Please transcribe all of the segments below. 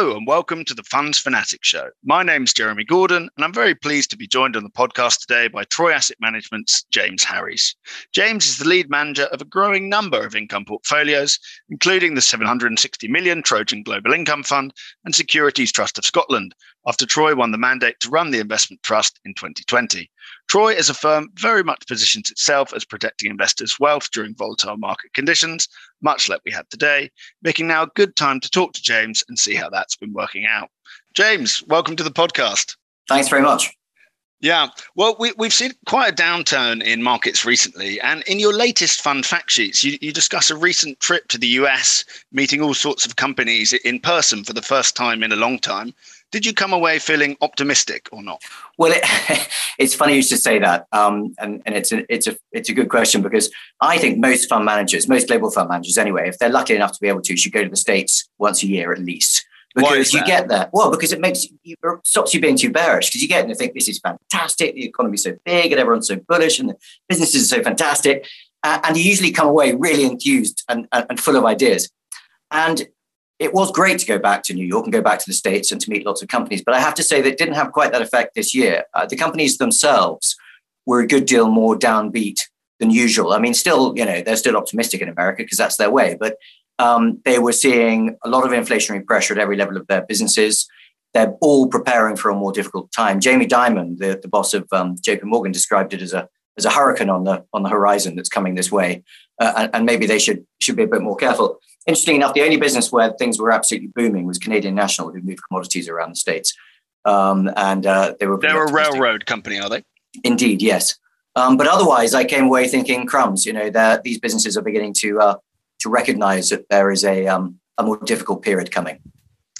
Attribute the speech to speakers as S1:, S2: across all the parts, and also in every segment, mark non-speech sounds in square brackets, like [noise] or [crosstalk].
S1: Hello and welcome to the Funds Fanatic Show. My name's Jeremy Gordon, and I'm very pleased to be joined on the podcast today by Troy Asset Management's James Harries. James is the lead manager of a growing number of income portfolios, including the 760 million Trojan Global Income Fund and Securities Trust of Scotland, after Troy won the mandate to run the investment trust in 2020. Troy, as a firm, very much positions itself as protecting investors' wealth during volatile market conditions, much like we had today, making now a good time to talk to James and see how that's been working out. James, welcome to the podcast.
S2: Thanks very much.
S1: Yeah, well, we, have seen quite a downturn in markets recently. And in your latest fund fact sheets, you, you discuss a recent trip to the US, meeting all sorts of companies in person for the first time in a long time. Did you come away feeling optimistic or not?
S2: Well, it, [laughs] it's funny you should say that, um, and, and it's a it's a it's a good question because I think most fund managers, most global fund managers, anyway, if they're lucky enough to be able to, should go to the states once a year at least because you get there. Well, because it makes you stops you being too bearish because you get and you think this is fantastic, the economy's so big and everyone's so bullish and the businesses are so fantastic, uh, and you usually come away really enthused and, and, and full of ideas. And it was great to go back to New York and go back to the States and to meet lots of companies. But I have to say that didn't have quite that effect this year. Uh, the companies themselves were a good deal more downbeat than usual. I mean, still, you know, they're still optimistic in America because that's their way. But um, they were seeing a lot of inflationary pressure at every level of their businesses. They're all preparing for a more difficult time. Jamie Dimon, the, the boss of um, JP Morgan, described it as a as a hurricane on the on the horizon that's coming this way, uh, and, and maybe they should should be a bit more careful interesting enough, the only business where things were absolutely booming was Canadian National, who moved commodities around the states. Um, and uh, they were
S1: they're a railroad company, are they?
S2: Indeed, yes. Um, but otherwise, I came away thinking, crumbs. You know, that these businesses are beginning to uh, to recognise that there is a um, a more difficult period coming.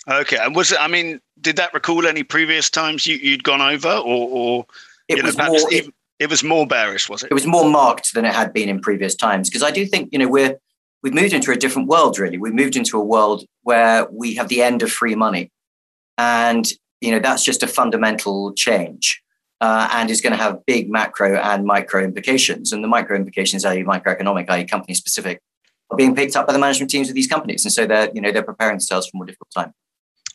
S1: Okay, and was it? I mean, did that recall any previous times you, you'd gone over, or, or
S2: it was know, more,
S1: even, it, it was more bearish, was it?
S2: It was more marked than it had been in previous times because I do think you know we're we've moved into a different world, really. We've moved into a world where we have the end of free money. And, you know, that's just a fundamental change. Uh, and is going to have big macro and micro implications. And the micro implications, i.e., microeconomic, i.e., company specific, are being picked up by the management teams of these companies, and so they're you know they're preparing themselves for more difficult time.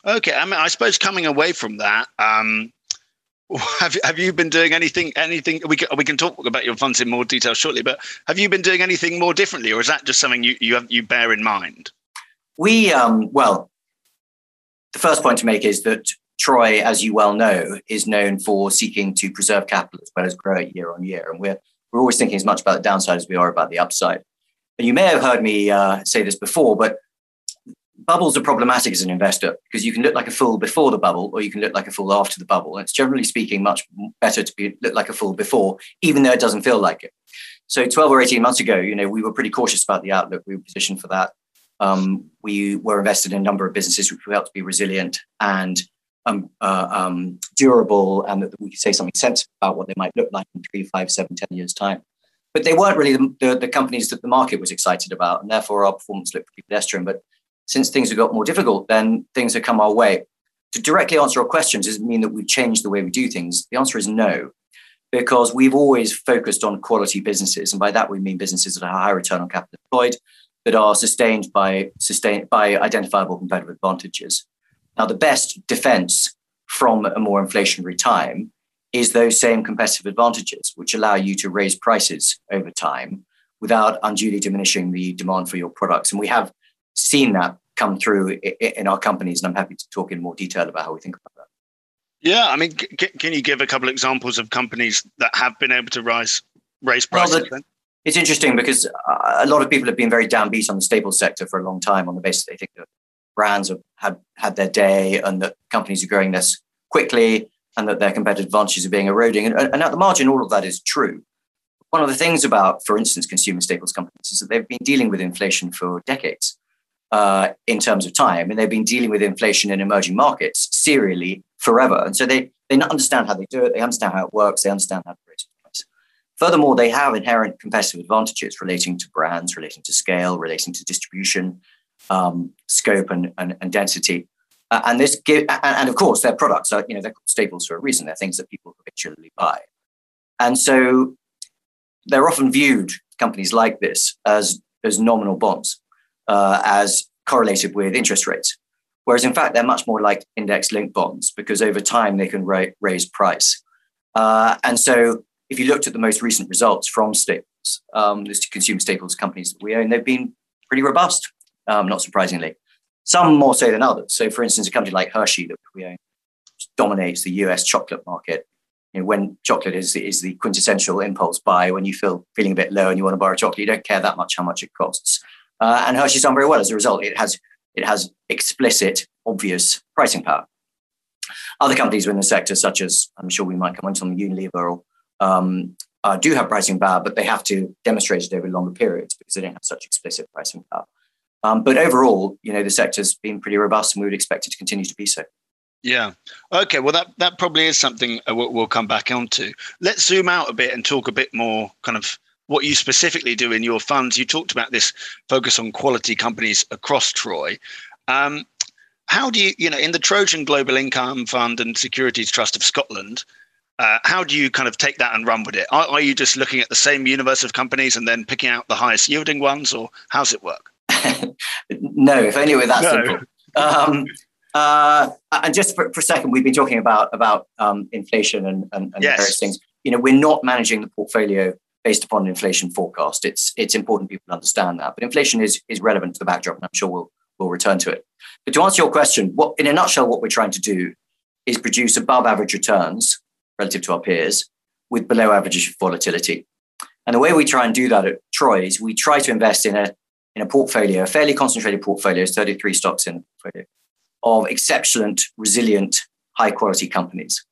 S1: Okay, I mean, I suppose coming away from that, um, [laughs] have have you been doing anything anything we can, we can talk about your funds in more detail shortly but have you been doing anything more differently or is that just something you you have you bear in mind?
S2: We um well the first point to make is that troy as you well know is known for seeking to preserve capital as well as grow it year on year and we're we're always thinking as much about the downside as we are about the upside. And you may have heard me uh, say this before but bubbles are problematic as an investor because you can look like a fool before the bubble or you can look like a fool after the bubble. And it's generally speaking much better to be look like a fool before, even though it doesn't feel like it. So 12 or 18 months ago, you know, we were pretty cautious about the outlook. We were positioned for that. Um, we were invested in a number of businesses which we felt to be resilient and um, uh, um, durable, and that we could say something sensible about what they might look like in three, five, seven, ten years' time. But they weren't really the, the, the companies that the market was excited about, and therefore our performance looked pretty pedestrian. But since things have got more difficult, then things have come our way. To directly answer your questions, does it mean that we've changed the way we do things? The answer is no, because we've always focused on quality businesses. And by that, we mean businesses that have a high return on capital employed, that are sustained by, sustained by identifiable competitive advantages. Now, the best defense from a more inflationary time is those same competitive advantages, which allow you to raise prices over time without unduly diminishing the demand for your products. And we have seen that come through in our companies, and I'm happy to talk in more detail about how we think about that.
S1: Yeah, I mean, can you give a couple of examples of companies that have been able to rise raise prices? Well,
S2: it's interesting because uh, a lot of people have been very downbeat on the staples sector for a long time on the basis they think that brands have had had their day and that companies are growing less quickly and that their competitive advantages are being eroding. And, and at the margin, all of that is true. One of the things about, for instance, consumer staples companies is that they've been dealing with inflation for decades uh, in terms of time, and they've been dealing with inflation in emerging markets serially forever. And so they they understand how they do it, they understand how it works, they understand how to raise price. Furthermore, they have inherent competitive advantages relating to brands, relating to scale, relating to distribution, um, scope, and, and, and density. Uh, and this give, and, and, of course, their products are you know they're staples for a reason. They're things that people habitually buy, and so they're often viewed companies like this as as nominal bonds uh, as correlated with interest rates. Whereas in fact, they're much more like index linked bonds because over time they can ra- raise price. Uh, and so if you looked at the most recent results from Staples, um, the consumer staples companies that we own, they've been pretty robust, um, not surprisingly. Some more so than others. So, for instance, a company like Hershey that we own dominates the US chocolate market. You know, when chocolate is, is the quintessential impulse buy, when you feel feeling a bit low and you want to borrow chocolate, you don't care that much how much it costs. Uh, and Hershey's done very well as a result. It has it has explicit, obvious pricing power. Other companies within the sector, such as I'm sure we might come on Unilever, um, uh, do have pricing power, but they have to demonstrate it over longer periods because they don't have such explicit pricing power. Um, but overall, you know, the sector's been pretty robust, and we would expect it to continue to be so.
S1: Yeah. Okay. Well, that that probably is something uh, we'll, we'll come back onto. Let's zoom out a bit and talk a bit more, kind of what you specifically do in your funds. You talked about this focus on quality companies across Troy. Um, how do you, you know, in the Trojan Global Income Fund and Securities Trust of Scotland, uh, how do you kind of take that and run with it? Are, are, you just looking at the same universe of companies and then picking out the highest yielding ones, or how's it work? [laughs]
S2: no, if only it were that no. simple. Um, uh, and just for, for, a second, we've been talking about about um, inflation and, and, and yes. various things. You know, we're not managing the portfolio based upon an inflation forecast. It's it's important people understand that. But inflation is is relevant to the backdrop, and I'm sure we'll we'll return to it. But to answer your question, what in a nutshell, what we're trying to do is produce above average returns relative to our peers with below average volatility. And the way we try and do that at Troy is we try to invest in a in a portfolio, a fairly concentrated portfolio, 33 stocks in portfolio, of exceptional, resilient, high quality companies.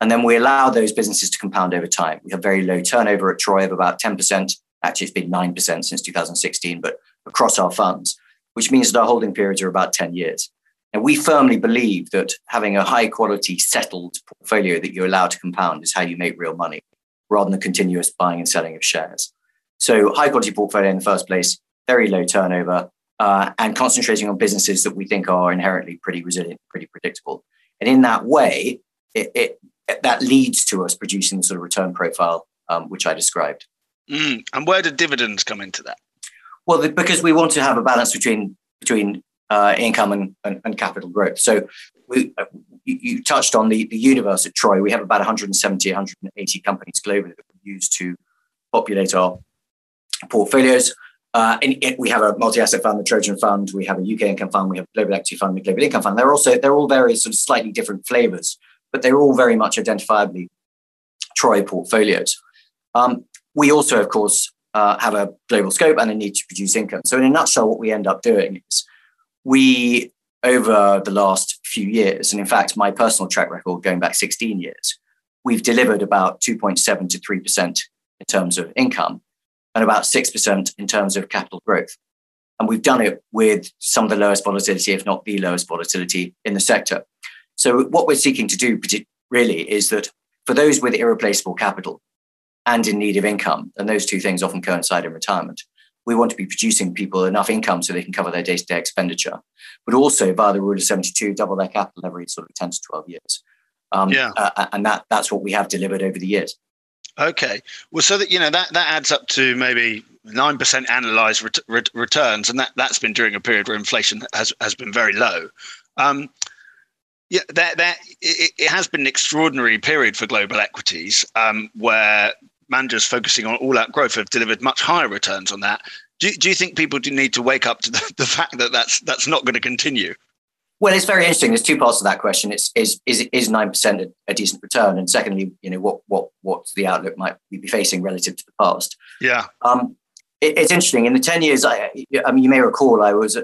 S2: And then we allow those businesses to compound over time. We have very low turnover at Troy of about 10%. Actually, it's been 9% since 2016, but across our funds, which means that our holding periods are about 10 years. And we firmly believe that having a high quality, settled portfolio that you're allowed to compound is how you make real money rather than continuous buying and selling of shares. So, high quality portfolio in the first place, very low turnover, uh, and concentrating on businesses that we think are inherently pretty resilient, pretty predictable. And in that way, it, it that leads to us producing the sort of return profile um, which I described.
S1: Mm. And where do dividends come into that?
S2: Well, the, because we want to have a balance between between uh, income and, and, and, capital growth. So we, uh, you, you, touched on the, the universe at Troy. We have about 170, 180 companies globally that we use to populate our portfolios. Uh, and it, we have a multi-asset fund, the Trojan Fund. We have a UK income fund. We have a global equity fund, a global income fund. They're also they're all various sort of slightly different flavors but they're all very much identifiably Troy portfolios. Um, we also, of course, uh, have a global scope and a need to produce income. So, in a nutshell, what we end up doing is we, over the last few years, and in fact, my personal track record going back 16 years, we've delivered about 2.7 to 3% in terms of income and about 6% in terms of capital growth. And we've done it with some of the lowest volatility, if not the lowest volatility in the sector. So, what we're seeking to do really is that for those with irreplaceable capital and in need of income, and those two things often coincide in retirement, we want to be producing people enough income so they can cover their day to day expenditure, but also by the rule of 72, double their capital every sort of 10 to 12 years. Um, yeah. Uh, and that, that's what we have delivered over the years.
S1: Okay. Well, so that, you know, that, that adds up to maybe 9% annualized ret- ret- returns. And that, that's been during a period where inflation has, has been very low. Um, yeah, that that it, it, has been an extraordinary period for global equities, um, where managers focusing on all-out growth have delivered much higher returns on that. Do, do you think people do need to wake up to the, the fact that that's that's not going to continue?
S2: Well, it's very interesting. There's two parts to that question. It's is is is nine percent a, decent return, and secondly, you know what what what the outlook might we be facing relative to the past.
S1: Yeah. Um,
S2: it, it's interesting. In the ten years, I, I mean, you may recall, I was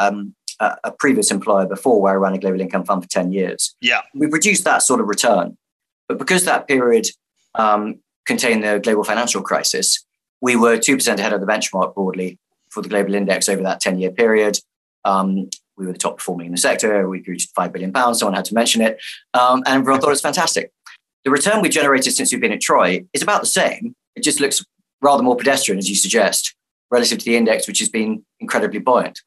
S2: um, a, a previous employer before where I ran a global income fund for 10 years.
S1: Yeah.
S2: We produced that sort of return. But because that period um, contained the global financial crisis, we were 2% ahead of the benchmark broadly for the global index over that 10 year period. Um, we were the top performing in the sector. We grew to five billion pounds. Someone had to mention it, um, and everyone thought it was fantastic. The return we generated since we've been at Troy is about the same. It just looks rather more pedestrian, as you suggest, relative to the index, which has been incredibly buoyant.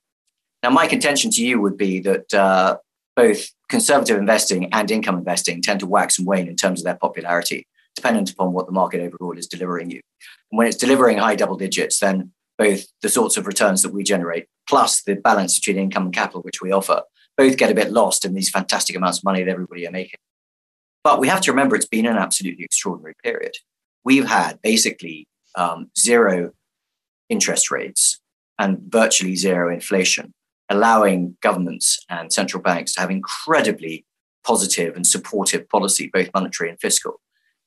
S2: Now, my contention to you would be that uh, both conservative investing and income investing tend to wax and wane in terms of their popularity, dependent upon what the market overall is delivering you. And when it's delivering high double digits, then both the sorts of returns that we generate plus the balance between income and capital which we offer both get a bit lost in these fantastic amounts of money that everybody are making. But we have to remember it's been an absolutely extraordinary period. We've had basically um, zero interest rates and virtually zero inflation, allowing governments and central banks to have incredibly positive and supportive policy, both monetary and fiscal,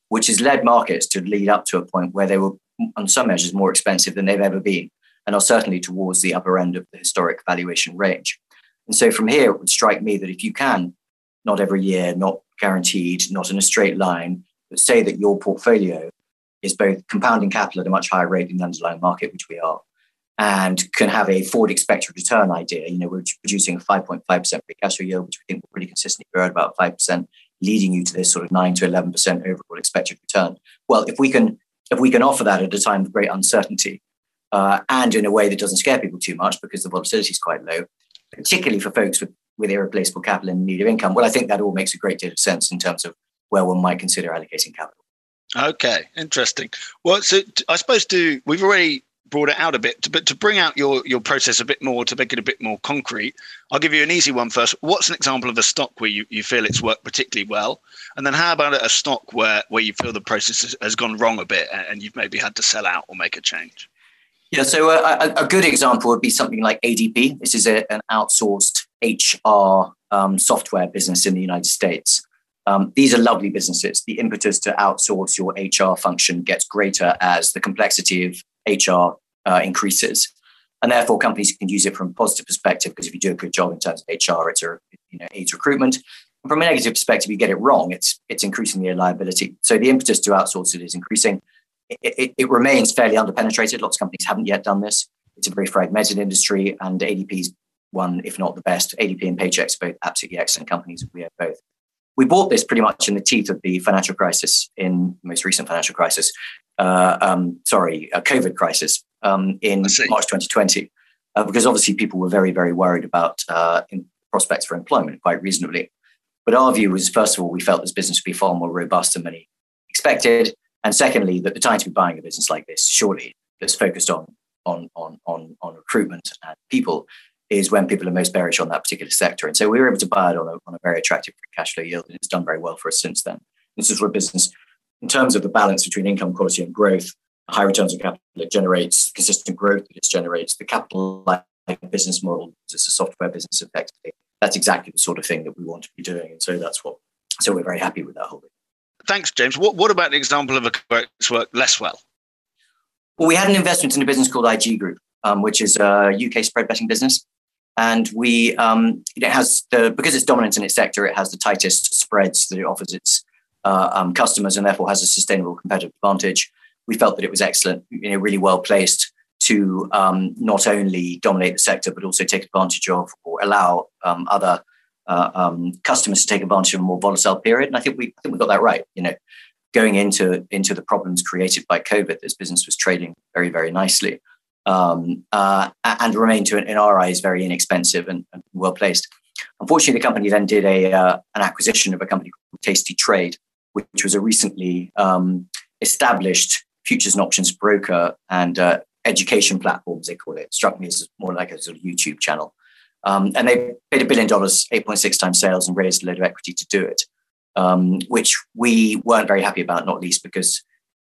S2: which has led markets to lead up to a point where they were, on some measures, more expensive than they've ever been, and are certainly towards the upper end of the historic valuation range. And so from here, it would strike me that if you can, not every year, not guaranteed, not in a straight line, but say that your portfolio is both compounding capital at a much higher rate than the underlying market, which we are, and can have a forward expected return idea. You know, we're producing a 5.5% free cash flow yield, which we think will pretty consistently grow at about 5%, leading you to this sort of 9 to 11% overall expected return. Well, if we can if we can offer that at a time of great uncertainty uh, and in a way that doesn't scare people too much because the volatility is quite low, particularly for folks with, with irreplaceable capital and need of income, well, I think that all makes a great deal of sense in terms of where one might consider allocating capital.
S1: Okay, interesting. Well, so I suppose to we've already brought it out a bit, but to bring out your your process a bit more, to make it a bit more concrete, I'll give you an easy one first. What's an example of a stock where you, you feel it's worked particularly well? And then how about a stock where, where you feel the process has, gone wrong a bit and you've maybe had to sell out or make a change?
S2: Yeah, so uh, a, a, good example would be something like ADP. This is a, an outsourced HR um, software business in the United States. Um, these are lovely businesses. The impetus to outsource your HR function gets greater as the complexity of HR uh, increases. And therefore, companies can use it from a positive perspective because if you do a good job in terms of HR, it's a, you know, aids recruitment. And from a negative perspective, you get it wrong, it's it's increasing the liability. So the impetus to outsource it is increasing. It, it, it remains fairly underpenetrated. Lots of companies haven't yet done this. It's a very fragmented industry, and ADP's one, if not the best. ADP and Paychex both absolutely excellent companies. We have both we bought this pretty much in the teeth of the financial crisis, in most recent financial crisis, uh, um, sorry, a COVID crisis um, in March 2020, uh, because obviously people were very, very worried about uh, prospects for employment, quite reasonably. But our view was, first of all, we felt this business would be far more robust than many expected, and secondly, that the time to be buying a business like this, surely, that's focused on on on on, on recruitment and people, is when people are most bearish on that particular sector. And so we were able to buy it on a, on a very attractive cash flow yield, and it's done very well for us since then. This is a business, in terms of the balance between income quality and growth, high returns on capital it generates, consistent growth that it generates, the capital like business model, it's a software business effectively. That's exactly the sort of thing that we want to be doing. And so that's what, so we're very happy with that holding.
S1: Thanks, James. What, what about an example of a that's worked less well?
S2: Well, we had an investment in a business called IG Group, um, which is a UK spread betting business and we um, it has the because it's dominant in its sector, it has the tightest spreads that it offers its uh, um, customers, and therefore has a sustainable competitive advantage. We felt that it was excellent, you know, really well placed to um, not only dominate the sector but also take advantage of or allow um, other uh, um, customers to take advantage of a more volatile period. And I think we I think we got that right. You know, going into into the problems created by COVID, this business was trading very very nicely um, uh, and remained, to, in our eyes, very inexpensive and, and well placed. Unfortunately, the company then did a uh, an acquisition of a company called Tasty Trade, which was a recently um, established futures and options broker and uh, education platforms, they call it. it. Struck me as more like a sort of YouTube channel. Um, and they paid a billion dollars, 8.6 times sales, and raised a load of equity to do it, um, which we weren't very happy about, not least because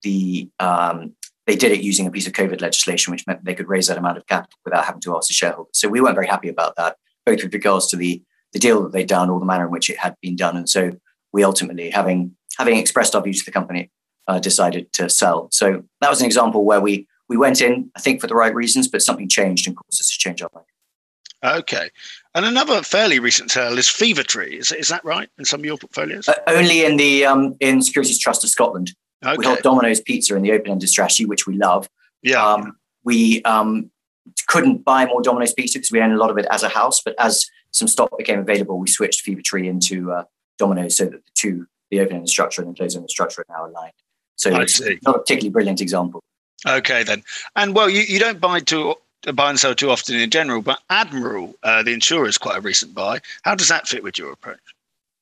S2: the um, they did it using a piece of COVID legislation, which meant they could raise that amount of capital without having to ask the shareholders. So we weren't very happy about that, both with regards to the, the deal that they'd done or the manner in which it had been done. And so we ultimately, having having expressed our views to the company, uh, decided to sell. So that was an example where we we went in, I think, for the right reasons, but something changed and caused us to change our mind.
S1: Okay. And another fairly recent sale is Fever-Tree. Is, is that right in some of your portfolios? Uh,
S2: only in the um, in Securities Trust of Scotland. Okay. We hold Domino's Pizza in the open-ended strategy, which we love.
S1: Yeah. Um,
S2: we um, couldn't buy more Domino's Pizza because we own a lot of it as a house. But as some stock became available, we switched Fever-Tree into uh, Domino's so that the two, the open-ended structure and the closed-ended structure, are now aligned. So I it's see. not a particularly brilliant example.
S1: Okay, then. And well, you, you don't buy too buy and sell too often in general, but Admiral, uh, the insurer, is quite a recent buy. How does that fit with your approach?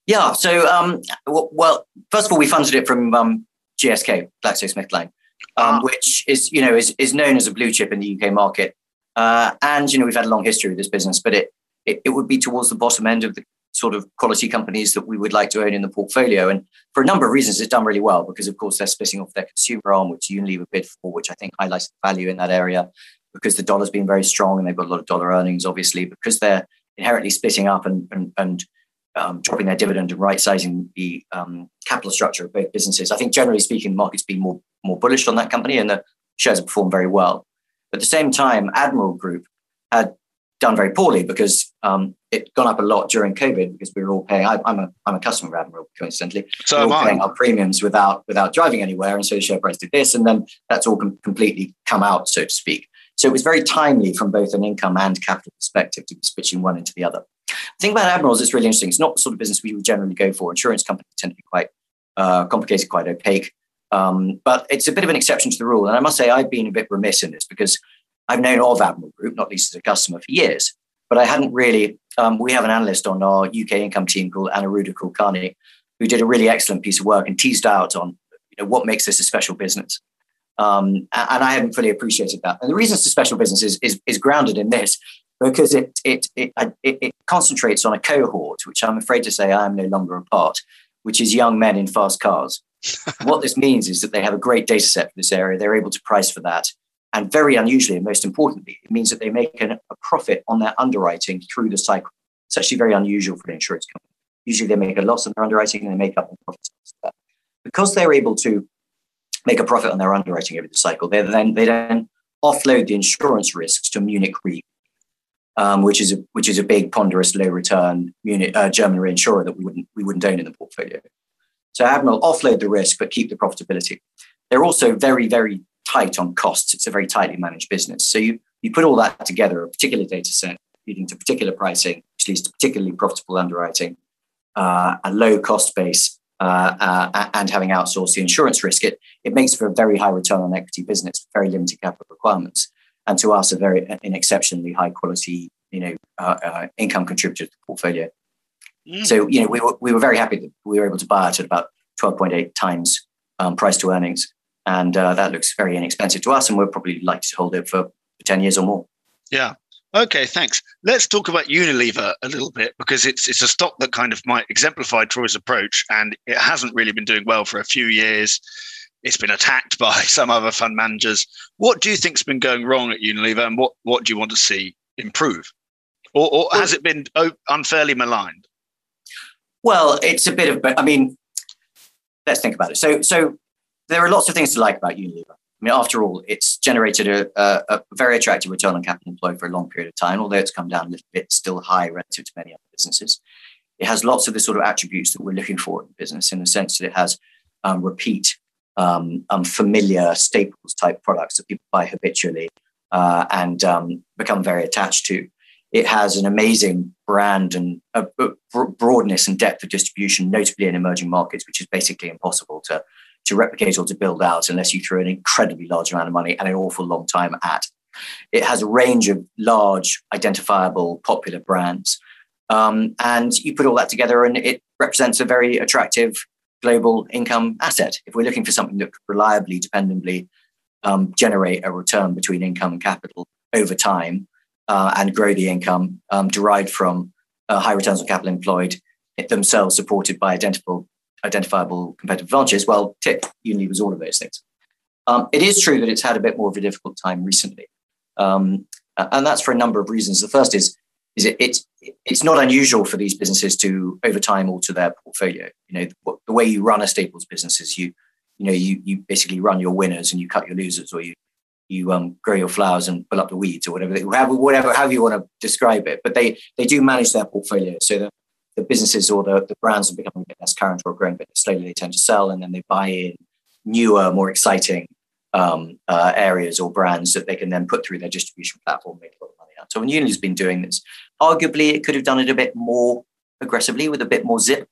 S2: Yeah. So, um, well, first of all, we funded it from um, GSK, GlaxoSmithKline, um, ah. which is you know is is known as a blue chip in the UK market. Uh, and you know we've had a long history with this business, but it it, it would be towards the bottom end of the sort of quality companies that we would like to own in the portfolio. And for a number of reasons, it's done really well because, of course, they're splitting off their consumer arm, which Unilever bid for, which I think highlights the value in that area because the dollar's been very strong and they've got a lot of dollar earnings, obviously, because they're inherently splitting up and, and, and um, dropping their dividend and right sizing the um, capital structure of both businesses. I think generally speaking, the market's been more, more bullish on that company and the shares have performed very well. But at the same time, Admiral Group had done very poorly because um, it gone up a lot during COVID because we were all paying. I, am a I'm a customer of Admiral, coincidentally.
S1: So
S2: we
S1: I.
S2: paying our premiums without without driving anywhere, and so the share price did this, and then that's all com- completely come out, so to speak. So it was very timely from both an income and capital perspective to be switching one into the other. The thing about Admirals is really interesting. It's not the sort of business we would generally go for. Insurance companies tend to be quite uh, complicated, quite opaque. Um, but it's a bit of an exception to the rule. And I must say, I've been a bit remiss in this because I've known of Admiral Group, not least as a customer, for years. But I hadn't really. Um, we have an analyst on our UK income team called Aniruddha Kulkarni, who did a really excellent piece of work and teased out on you know, what makes this a special business. Um, and I hadn't fully appreciated that. And the reason it's a special business is, is, is grounded in this because it, it, it, it, it concentrates on a cohort, which I'm afraid to say I am no longer a part, which is young men in fast cars. [laughs] what this means is that they have a great data set for this area. They're able to price for that. And very unusually, and most importantly, it means that they make an, a profit on their underwriting through the cycle. It's actually very unusual for an insurance company. Usually they make a loss on their underwriting and they make up the profits. Because they're able to make a profit on their underwriting over the cycle, they then, they then offload the insurance risks to Munich Re, um, which is a which is a big, ponderous, low return uh, German reinsurer that we wouldn't we wouldn't own in the portfolio. So Admiral offload the risk but keep the profitability. They're also very very tight on costs. It's a very tightly managed business. So you you put all that together, a particular data set leading to particular pricing, which leads to particularly profitable underwriting, uh, a low cost base, uh, uh, and having outsourced the insurance risk, it, it makes for a very high return on equity business, very limited capital requirements and to us a very an exceptionally high quality you know uh, uh, income contributor to the portfolio. Mm. So you know we were we were very happy that we were able to buy it at about twelve point eight times um, price to earnings, and uh, that looks very inexpensive to us, and we're probably likely to hold it for ten years or more.
S1: Yeah. Okay, thanks. Let's talk about Unilever a little bit because it's it's a stock that kind of might exemplify Troy's approach, and it hasn't really been doing well for a few years. It's been attacked [laughs] by some other fund managers. What do you think's been going wrong at Unilever, and what what do you want to see improve, or, or has it been unfairly maligned?
S2: Well, it's a bit of. I mean, let's think about it. So, so there are lots of things to like about Unilever. I mean, after all, it's generated a, a, a, very attractive return on capital employed for a long period of time, although it's come down a little bit, still high relative to many other businesses. It has lots of the sort of attributes that we're looking for in business, in the sense that it has um, repeat um, um, familiar staples type products that people buy habitually uh, and um, become very attached to. It has an amazing brand and broadness and depth of distribution, notably in emerging markets, which is basically impossible to, to replicate or to build out unless you throw an incredibly large amount of money and an awful long time at. It has a range of large, identifiable, popular brands. Um, and you put all that together, and it represents a very attractive global income asset. If we're looking for something that could reliably, dependably um, generate a return between income and capital over time uh, and grow the income um, derived from uh, high returns on capital employed, themselves supported by identifiable, identifiable competitive advantages, well, TIP was all of those things. Um, it is true that it's had a bit more of a difficult time recently. Um, and that's for a number of reasons. The first is is it, it's it's not unusual for these businesses to over time alter their portfolio. You know, the way you run a staples business is you you know you you basically run your winners and you cut your losers, or you you um, grow your flowers and pull up the weeds, or whatever whatever whatever however you want to describe it. But they they do manage their portfolio so that the businesses or the, the brands are becoming a bit less current or growing, but slowly they tend to sell, and then they buy in newer, more exciting um, uh, areas or brands that they can then put through their distribution platform, make a lot of money out. So, and Unilever's been doing this. Arguably, it could have done it a bit more aggressively with a bit more zip.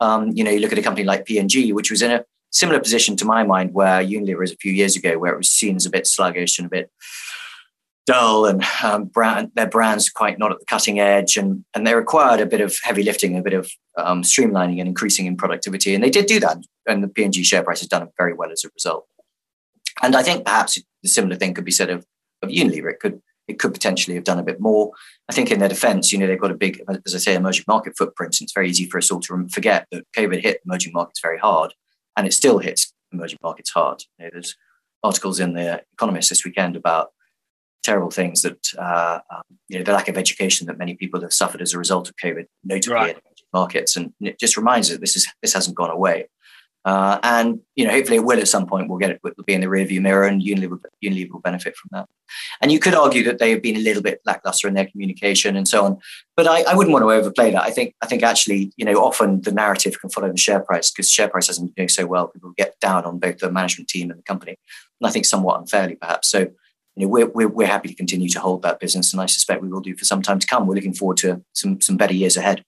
S2: Um, you know, you look at a company like P&G, which was in a similar position to my mind where Unilever was a few years ago, where it was seen as a bit sluggish and a bit dull and um, brand, their brands quite not at the cutting edge and, and they required a bit of heavy lifting, a bit of um, streamlining and increasing in productivity. And they did do that. And the P&G share price has done very well as a result. And I think perhaps the similar thing could be said of, of Unilever. It could it could potentially have done a bit more. I think in their defense, you know, they've got a big, as I say, emerging market footprint. And it's very easy for us all to forget that COVID hit emerging markets very hard and it still hits emerging markets hard. You know, there's articles in the Economist this weekend about terrible things that, uh, um, you know, the lack of education that many people have suffered as a result of COVID, notably right. in markets. And it just reminds us that this, is, this hasn't gone away. Uh, and you know, hopefully, it will at some point. We'll get it. Will be in the rearview mirror, and Unilever, Unilever will benefit from that. And you could argue that they have been a little bit lackluster in their communication and so on. But I, I wouldn't want to overplay that. I think I think actually, you know, often the narrative can follow the share price because share price hasn't been doing so well. People get down on both the management team and the company, and I think somewhat unfairly, perhaps. So, you know, we're, we're, we're happy to continue to hold that business, and I suspect we will do for some time to come. We're looking forward to some some better years ahead.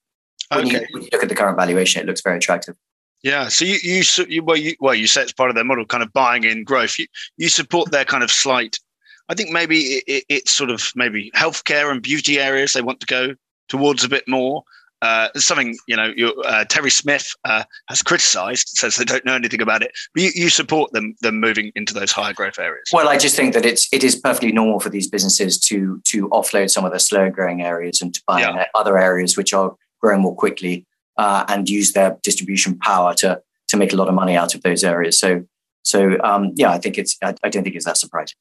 S2: When, okay. you, when you look at the current valuation, it looks very attractive.
S1: Yeah, so you you, you well you well you say it's part of their model, kind of buying in growth. You you support their kind of slight. I think maybe it, it, it's sort of maybe healthcare and beauty areas they want to go towards a bit more. Uh, something you know, uh, Terry Smith uh, has criticised, says they don't know anything about it. But you, you support them them moving into those higher growth areas.
S2: Well, I just think that it's it is perfectly normal for these businesses to to offload some of the slower growing areas and to buy yeah. other areas which are growing more quickly uh, and use their distribution power to to make a lot of money out of those areas. So so um, yeah, I think it's I, I, don't think it's that surprising.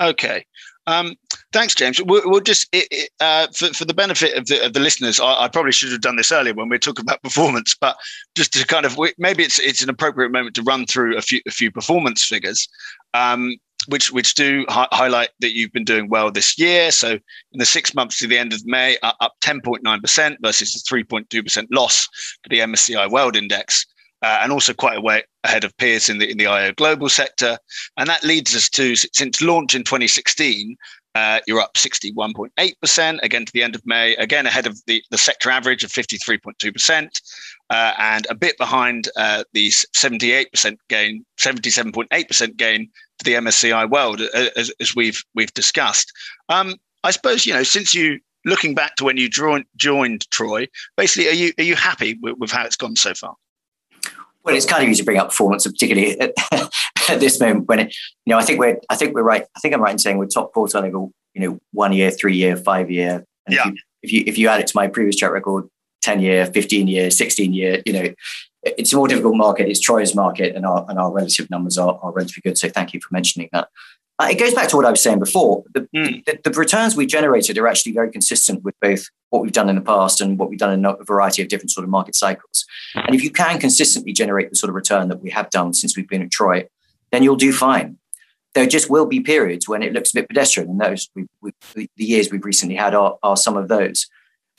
S1: Okay. Um, thanks, James. We'll, we'll just it, it, uh, for, for the benefit of the, of the listeners, I, I, probably should have done this earlier when we are talking about performance, but just to kind of maybe it's it's an appropriate moment to run through a few a few performance figures. Um, which which do hi- highlight that you've been doing well this year. So in the six months to the end of May, uh, up 10.9% versus the 3.2% loss for the MSCI World Index. Uh, and also quite a way ahead of peers in the in the IA global sector, and that leads us to since launch in 2016, uh, you're up 61.8% again to the end of May, again ahead of the, the sector average of 53.2%, uh, and a bit behind uh, the 78% gain, 77.8% gain for the MSCI World, uh, as, as we've we've discussed. Um, I suppose you know since you looking back to when you joined joined Troy, basically, are you are you happy with, with how it's gone so far?
S2: Well, it's kind of easy to bring up performance, particularly at, [laughs] at, this moment when it, you know, I think we're, I think we're right. I think I'm right in saying we're top quartile over, you know, one year, three year, five year.
S1: And yeah.
S2: If you, if you, if you add it to my previous track record, 10 year, 15 year, 16 year, you know, it's a more difficult market. It's Troy's market, and our and our relative numbers are, are relatively good. So thank you for mentioning that. Uh, it goes back to what I was saying before. The, mm. the, the, returns we generated are actually very consistent with both what we've done in the past and what we've done in a variety of different sort of market cycles. And if you can consistently generate the sort of return that we have done since we've been at Troy, then you'll do fine. There just will be periods when it looks a bit pedestrian, and those we, we, the years we've recently had are, are some of those.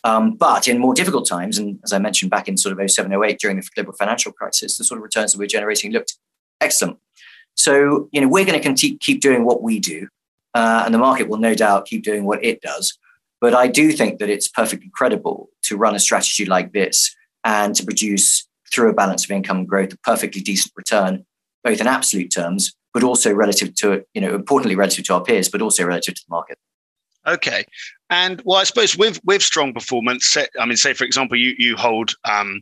S2: Um, but in more difficult times, and as I mentioned back in sort of 07, 08 during the global financial crisis, the sort of returns that we're generating looked excellent. So, you know, we're going to keep doing what we do, uh, and the market will no doubt keep doing what it does. But I do think that it's perfectly credible to run a strategy like this and to produce, through a balance of income and growth, a perfectly decent return, both in absolute terms, but also relative to, you know, importantly relative to our peers, but also relative to the market.
S1: Okay. And well, I suppose with with strong performance, I mean, say for example, you you hold um,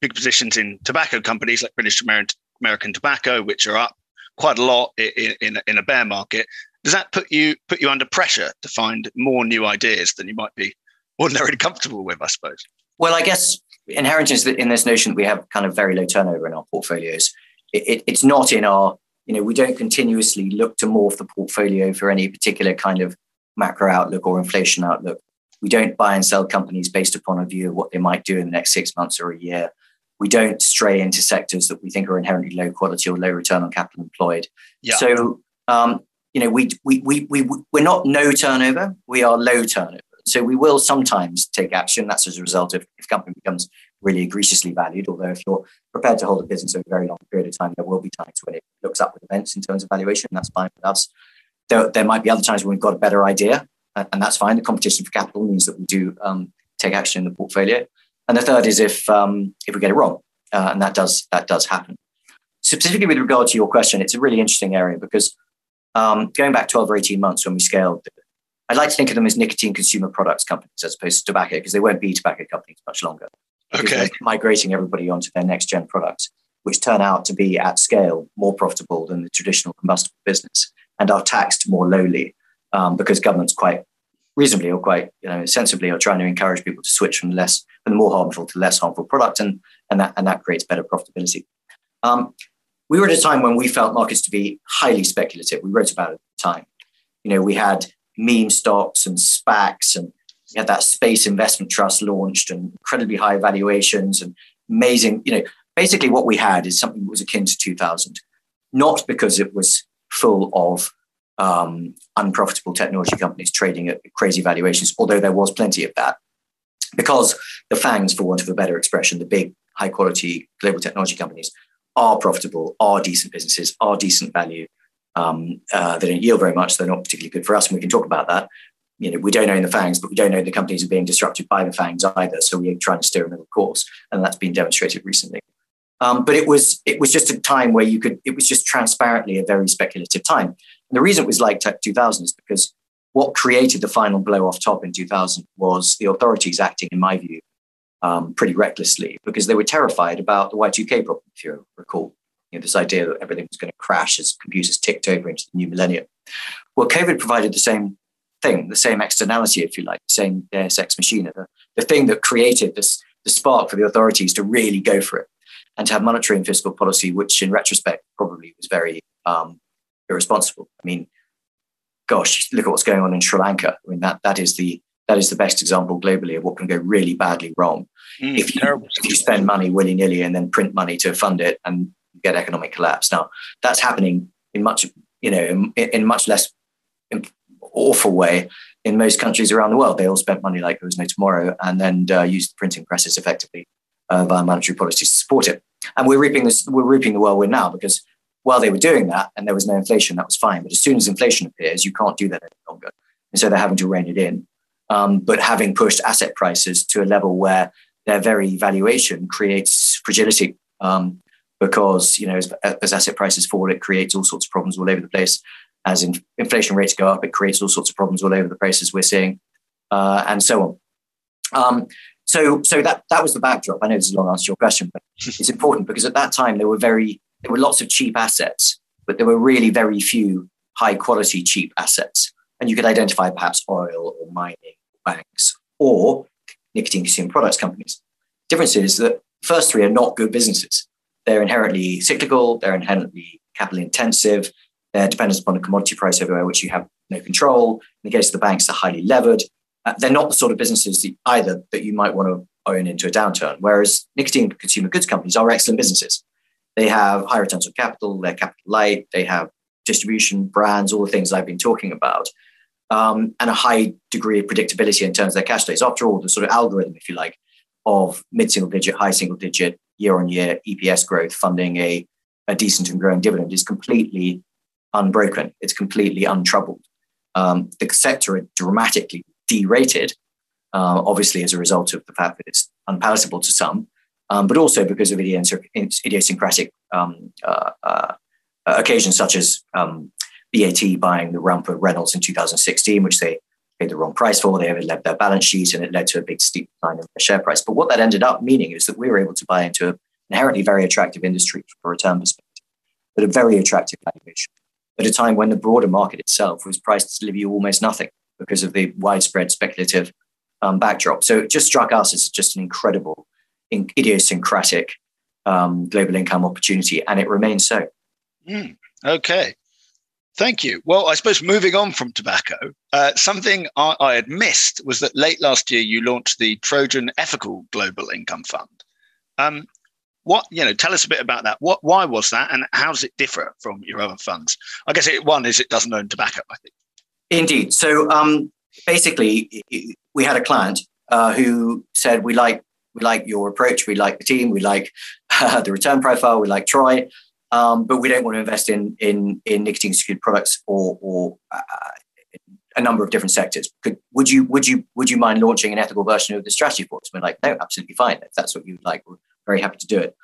S1: big positions in tobacco companies like British American, American Tobacco, which are up quite a lot in, in, in a bear market. Does that put you put you under pressure to find more new ideas than you might be ordinarily comfortable with? I suppose.
S2: Well, I guess inherent is in this notion that we have kind of very low turnover in our portfolios. It, it, it's not in our, you know, we don't continuously look to morph the portfolio for any particular kind of macro outlook or inflation outlook. We don't buy and sell companies based upon a view of what they might do in the next six months or a year. We don't stray into sectors that we think are inherently low quality or low return on capital employed. Yeah. So, um, you know, we, we, we, we, we're not no turnover, we are low turnover. So we will sometimes take action. That's as a result of if a company becomes really egregiously valued. Although if you're prepared to hold a business over a very long period of time, there will be times when it looks up with events in terms of valuation. That's fine with us. There, there might be other times when we've got a better idea, and that's fine. The competition for capital means that we do um, take action in the portfolio. And the third is if um, if we get it wrong, uh, and that does that does happen. Specifically with regard to your question, it's a really interesting area because um, going back 12 or 18 months when we scaled, I'd like to think of them as nicotine consumer products companies as opposed to tobacco because they won't be tobacco companies much longer.
S1: Okay.
S2: Migrating everybody onto their next gen products, which turn out to be at scale more profitable than the traditional combustible business and are taxed more lowly um, because governments quite reasonably or quite you know sensibly are trying to encourage people to switch from less from the more harmful to less harmful product, and and that and that creates better profitability. Um, we were at a time when we felt markets to be highly speculative. We wrote about it at the time. You know, we had meme stocks and SPACs, and we had that space investment trust launched, and incredibly high valuations and amazing. You know, basically what we had is something that was akin to 2000, not because it was full of um, unprofitable technology companies trading at crazy valuations, although there was plenty of that. Because the FANGs, for want of a better expression, the big high quality global technology companies are profitable, are decent businesses, are decent value. Um, uh, they don't yield very much. They're not particularly good for us, and we can talk about that. You know, we don't own the FANGs, but we don't know the companies are being disrupted by the FANGs either. So we're trying to steer a middle course, and that's been demonstrated recently. Um, but it was it was just a time where you could it was just transparently a very speculative time. The reason it was like 2000 is because what created the final blow off top in 2000 was the authorities acting, in my view, um, pretty recklessly because they were terrified about the Y2K problem, if you recall. You know, this idea that everything was going to crash as computers ticked over into the new millennium. Well, COVID provided the same thing, the same externality, if you like, the same Deus Ex Machina, the, the thing that created this the spark for the authorities to really go for it and to have monetary and fiscal policy, which in retrospect probably was very um, irresponsible. I mean, gosh, look at what's going on in Sri Lanka. I mean, that that is the that is the best example globally of what can go really badly wrong mm, if, you, if you spend money willy nilly and then print money to fund it and get economic collapse. Now that's happening in much, you know, in, in much less awful way in most countries around the world. They all spent money like there was no tomorrow and then uh, used printing presses effectively uh, via monetary policy to support it. And we're reaping this, we're reaping the whirlwind now because while they were doing that and there was no inflation, that was fine. But as soon as inflation appears, you can't do that any longer. And so they're having to rein it in um, but having pushed asset prices to a level where their very valuation creates fragility. Um, because you know, as, as, asset prices fall, it creates all sorts of problems all over the place. As in, inflation rates go up, it creates all sorts of problems all over the places we're seeing, uh, and so on. Um, so, so that that was the backdrop. I know this is a long answer to your question, but it's important because at that time there were very there were lots of cheap assets, but there were really very few high quality cheap assets, and you could identify perhaps oil or mining banks or nicotine consumer products companies. Difference is that first three are not good businesses. They're inherently cyclical, they're inherently capital intensive, they're dependent upon a commodity price everywhere which you have no control. In the case of the banks, they're highly levered. Uh, they're not the sort of businesses either that you might want to own into a downturn. Whereas nicotine consumer goods companies are excellent businesses. They have high returns on capital, they're capital light, they have distribution, brands, all the things I've been talking about um, and a high degree of predictability in terms of their cash flows. After all, the sort of algorithm, if you like, of mid-single digit, high single digit year-on-year EPS growth funding a, a decent and growing dividend is completely unbroken. It's completely untroubled. Um, the sector had dramatically derated, uh, obviously as a result of the fact that it's unpalatable to some, um, but also because of idiosyncratic um, uh, uh, occasions such as um, BAT buying the rump of Reynolds in 2016, which they paid the wrong price for. They overled their balance sheet and it led to a big steep decline in their share price. But what that ended up meaning is that we were able to buy into an inherently very attractive industry from a return perspective, but a very attractive valuation at a time when the broader market itself was priced to deliver you almost nothing because of the widespread speculative um, backdrop. So it just struck us as just an incredible, idiosyncratic um, global income opportunity, and it remains so.
S1: Mm, okay. Thank you. Well, I suppose moving on from tobacco, uh, something I, I, had missed was that late last year you launched the Trojan Ethical Global Income Fund. Um, what you know, tell us a bit about that. What, why was that, and how does it differ from your other funds? I guess it, one is it doesn't own tobacco. I think.
S2: Indeed. So um, basically, we had a client uh, who said, "We like we like your approach. We like the team. We like uh, [laughs] the return profile. We like Troy." um, but we don't want to invest in in, in nicotine secured products or or uh, a number of different sectors. Could would you would you would you mind launching an ethical version of the strategy for us? We're like, no, absolutely fine. If that's what you'd like, we're very happy to do it.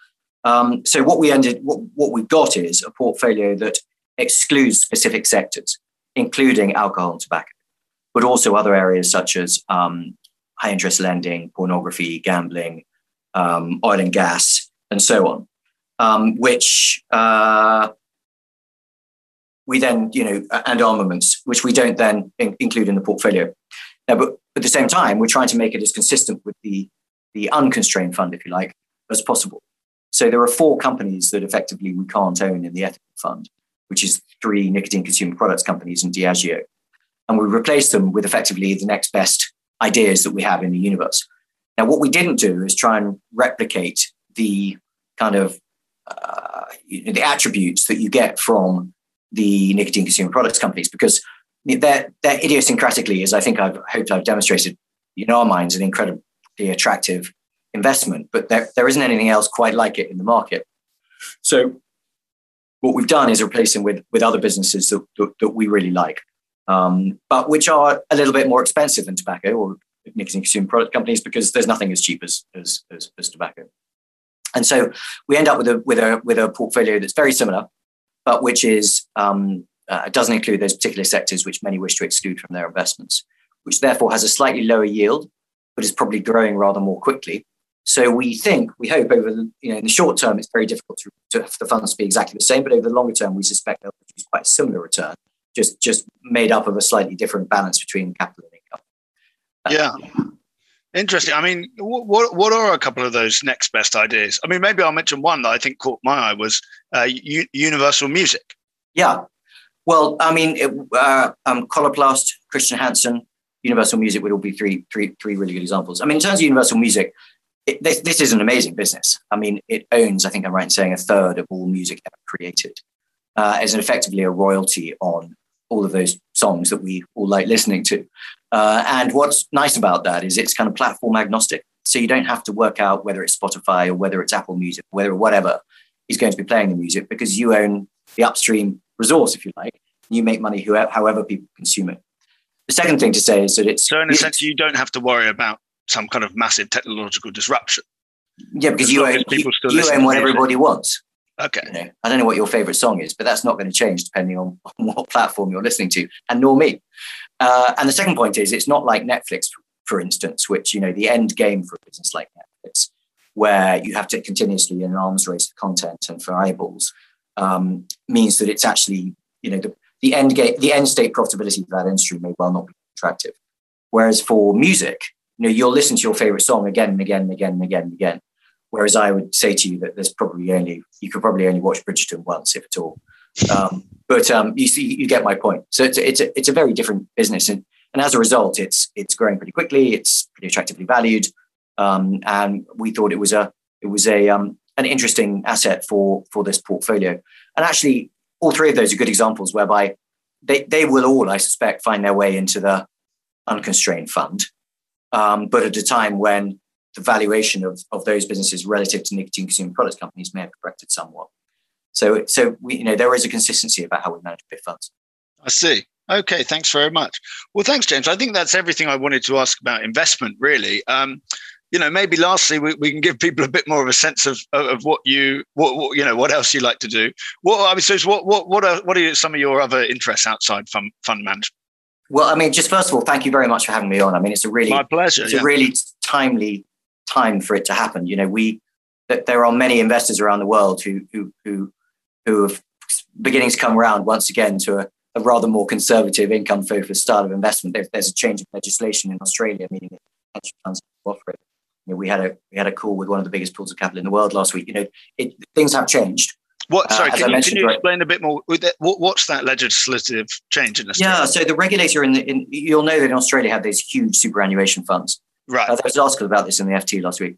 S2: Um, so what we ended, what, what we got is a portfolio that excludes specific sectors, including alcohol and tobacco, but also other areas such as um, high interest lending, pornography, gambling, um, oil and gas, and so on um, which uh, we then, you know, and armaments, which we don't then in- include in the portfolio. Now, but at the same time, we're trying to make it as consistent with the, the unconstrained fund, if you like, as possible. So there are four companies that effectively we can't own in the ethical fund, which is three nicotine consumer products companies and Diageo. And we replace them with effectively the next best ideas that we have in the universe. Now, what we didn't do is try and replicate the kind of uh, the attributes that you get from the nicotine consumer products companies because they're, they're idiosyncratically, as I think I've hoped I've demonstrated in our minds, an incredibly attractive investment, but there, there isn't anything else quite like it in the market. So what we've done is replace them with, with other businesses that, that, that we really like, um, but which are a little bit more expensive than tobacco or nicotine consumer product companies because there's nothing as cheap as, as, as, as tobacco. And so we end up with a, with, a, with a portfolio that's very similar, but which is um, uh, doesn't include those particular sectors which many wish to exclude from their investments, which therefore has a slightly lower yield, but is probably growing rather more quickly. So we think, we hope over the, you know, in the short term, it's very difficult to, to, for the funds to be exactly the same, but over the longer term, we suspect they'll produce quite a similar return, just, just made up of a slightly different balance between capital and
S1: income. Yeah. Interesting. I mean, what what are a couple of those next best ideas? I mean, maybe I'll mention one that I think caught my eye was uh, U- Universal Music.
S2: Yeah, well, I mean, it, uh, um, Coloplast, Chr. Hansen, Universal Music would all be three, three, three really good examples. I mean, in terms of Universal Music, it, this, this is an amazing business. I mean, it owns, I think I'm right in saying, a third of all music ever created, uh, as an effectively a royalty on all of those songs that we all like listening to. Uh, and what's nice about that is it's kind of platform agnostic. So you don't have to work out whether it's Spotify or whether it's Apple Music, whether whatever is going to be playing the music because you own the upstream resource, if you like. You make money whoever, however people consume it. The second thing to say is that it's
S1: so in a sense you don't have to worry about some kind of massive technological disruption.
S2: Yeah, because you own, you, you own what everybody wants.
S1: Okay.
S2: You know, I don't know what your favorite song is, but that's not going to change depending on, [laughs] what platform you're listening to, and nor me. Uh, and the second point is it's not like Netflix, for instance, which you know the end game for a business like Netflix, where you have to continuously in an arms race for content and for eyeballs, um, means that it's actually you know the, the end game, the end state profitability of that industry may well not be attractive. Whereas for music, you know, you'll listen to your favorite song again and again and again and again and again. Whereas I would say to you that there's probably only you could probably only watch Bridgerton once, if at all. Um, but um, you see, you get my point. So it's a, it's a, it's a very different business, and and as a result, it's it's growing pretty quickly. It's pretty attractively valued, um, and we thought it was a it was a um, an interesting asset for for this portfolio. And actually, all three of those are good examples whereby they, they will all, I suspect, find their way into the unconstrained fund, um, but at a time when the valuation of, of those businesses relative to nicotine consumer products companies may have corrected somewhat. So, so we, you know, there is a consistency about how we manage PIF funds.
S1: I see. Okay, thanks very much. Well, thanks, James. I think that's everything I wanted to ask about investment, really. Um, you know, maybe lastly, we, we can give people a bit more of a sense of, of what you, what, what you know, what else you like to do. What I mean, so what, what, what are, what are some of your other interests outside fund, fund management?
S2: Well, I mean, just first of all, thank you very much for having me on. I mean, it's a really,
S1: my pleasure.
S2: It's
S1: yeah.
S2: a really timely time for it to happen. You know, we, there are many investors around the world who, who, who, who have beginning to come around once again to a, a rather more conservative income focused style of investment. There, there's a change of legislation in Australia, meaning that pension funds offer it you know, we had a we had a call with one of the biggest pools of capital in the world last week. You know, it, things have changed.
S1: What? Sorry, uh, can, you, can you explain a bit more? What's that legislative change in Australia?
S2: Yeah, so the regulator in, the, in you'll know that in Australia have these huge superannuation funds.
S1: Right. Uh,
S2: there was an article about this in the FT last week,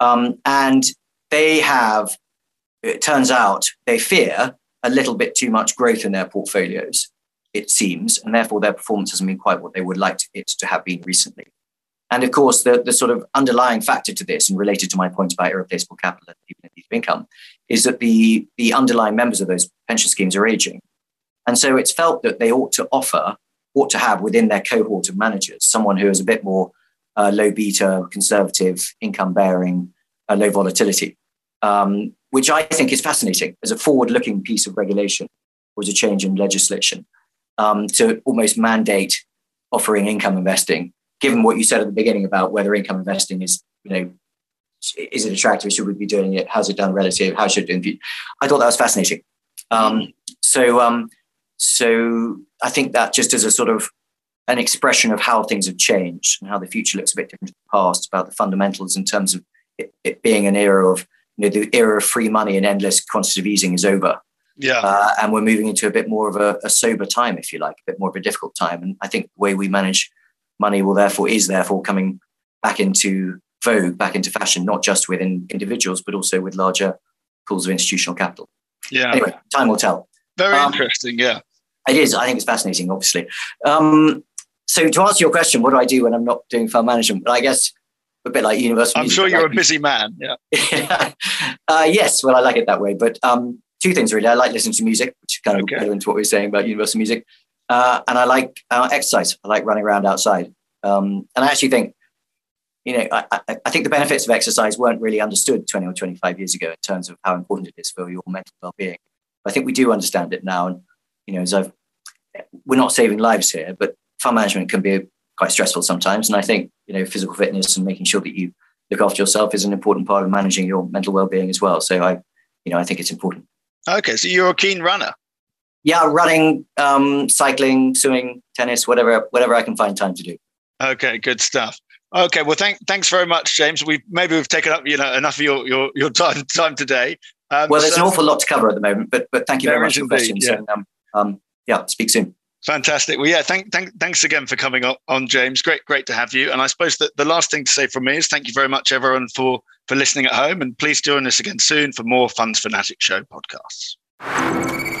S2: um, and they have. It turns out they fear a little bit too much growth in their portfolios. It seems, and therefore their performance hasn't been quite what they would like it to have been recently. And of course, the, the sort of underlying factor to this, and related to my point about irreplaceable capital and of income, is that the, the underlying members of those pension schemes are aging. And so it's felt that they ought to offer, ought to have within their cohort of managers, someone who is a bit more uh, low beta, conservative, income bearing, uh, low volatility, um, which I think is fascinating as a forward looking piece of regulation or as a change in legislation um, to almost mandate offering income investing given what you said at the beginning about whether income investing is, you know, is it attractive? Should we be doing it? How's it done relative? How should it? I thought that was fascinating. Um, so, um, so I think that just as a sort of an expression of how things have changed and how the future looks a bit different to the past, about the fundamentals in terms of it, it being an era of, you know, the era of free money and endless quantitative easing is over.
S1: Yeah.
S2: Uh, and we're moving into a bit more of a, a, sober time, if you like, a bit more of a difficult time. And I think the way we manage money will therefore is therefore coming back into vogue, back into fashion, not just within individuals, but also with larger pools of institutional capital.
S1: Yeah.
S2: Anyway, time will tell.
S1: Very um, interesting. Yeah.
S2: It is. I think it's fascinating, obviously. Um, so to answer your question, what do I do when I'm not doing fund management? I guess a bit like universal.
S1: I'm
S2: music,
S1: sure you're
S2: like
S1: a busy man. Yeah. [laughs]
S2: uh, yes. Well, I like it that way. But um, two things really. I like listening to music, which is kind of okay. into what we were saying about universal music. Uh, and I like uh, exercise. I like running around outside. Um, and I actually think, you know, I, I, think the benefits of exercise weren't really understood 20 or 25 years ago in terms of how important it is for your mental well-being. I think we do understand it now. And, you know, as I've, we're not saving lives here, but fund management can be quite stressful sometimes. And I think, you know, physical fitness and making sure that you look after yourself is an important part of managing your mental well-being as well. So I, you know, I think it's important.
S1: Okay, so you're a keen runner.
S2: Yeah, running, um, cycling, swimming, tennis, whatever, whatever I can find time to do.
S1: Okay, good stuff. Okay, well, thank, thanks very much, James. We maybe we've taken up you know enough of your your, your [laughs] time time today.
S2: Um, well, there's so, an awful lot to cover at the moment, but but thank you very much for the questions. Yeah. And, um, um, yeah, speak soon.
S1: Fantastic. Well, yeah, thank, thank, thanks again for coming on, James. Great, great to have you. And I suppose that the last thing to say from me is thank you very much, everyone, for for listening at home. And please join us again soon for more Funds Fanatic Show podcasts.